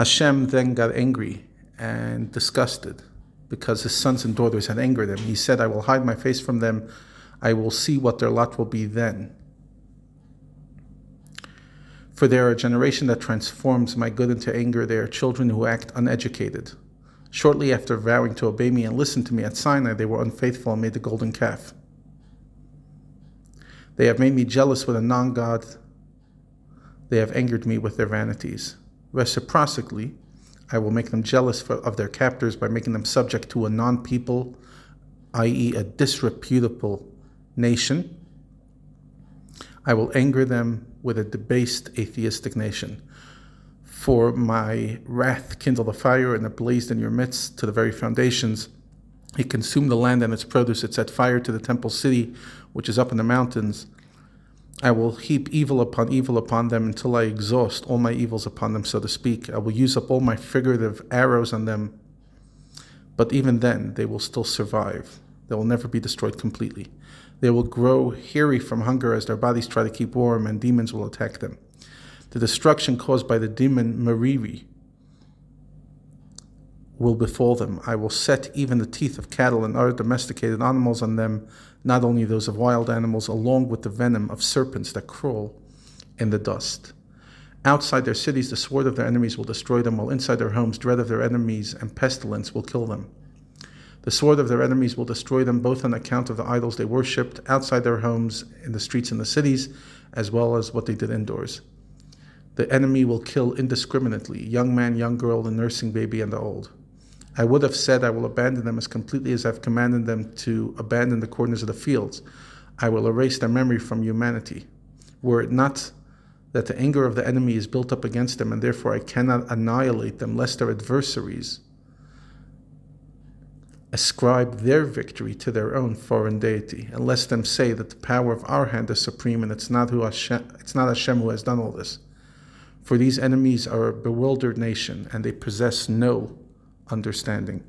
Hashem then got angry and disgusted because his sons and daughters had angered him. He said, I will hide my face from them. I will see what their lot will be then. For they are a generation that transforms my good into anger. They are children who act uneducated. Shortly after vowing to obey me and listen to me at Sinai, they were unfaithful and made the golden calf. They have made me jealous with a non God. They have angered me with their vanities. Reciprocally, I will make them jealous for, of their captors by making them subject to a non people, i.e., a disreputable nation. I will anger them with a debased atheistic nation. For my wrath kindled a fire and it blazed in your midst to the very foundations. It consumed the land and its produce. It set fire to the temple city, which is up in the mountains. I will heap evil upon evil upon them until I exhaust all my evils upon them, so to speak. I will use up all my figurative arrows on them. But even then, they will still survive. They will never be destroyed completely. They will grow hairy from hunger as their bodies try to keep warm, and demons will attack them. The destruction caused by the demon Mariri will befall them. I will set even the teeth of cattle and other domesticated animals on them, not only those of wild animals, along with the venom of serpents that crawl in the dust. Outside their cities, the sword of their enemies will destroy them, while inside their homes, dread of their enemies and pestilence will kill them. The sword of their enemies will destroy them both on account of the idols they worshipped outside their homes, in the streets and the cities, as well as what they did indoors. The enemy will kill indiscriminately young man, young girl, the nursing baby, and the old. I would have said, I will abandon them as completely as I've commanded them to abandon the corners of the fields. I will erase their memory from humanity. Were it not that the anger of the enemy is built up against them, and therefore I cannot annihilate them, lest their adversaries ascribe their victory to their own foreign deity, and lest them say that the power of our hand is supreme, and it's not who Hashem, it's not Hashem who has done all this. For these enemies are a bewildered nation, and they possess no understanding.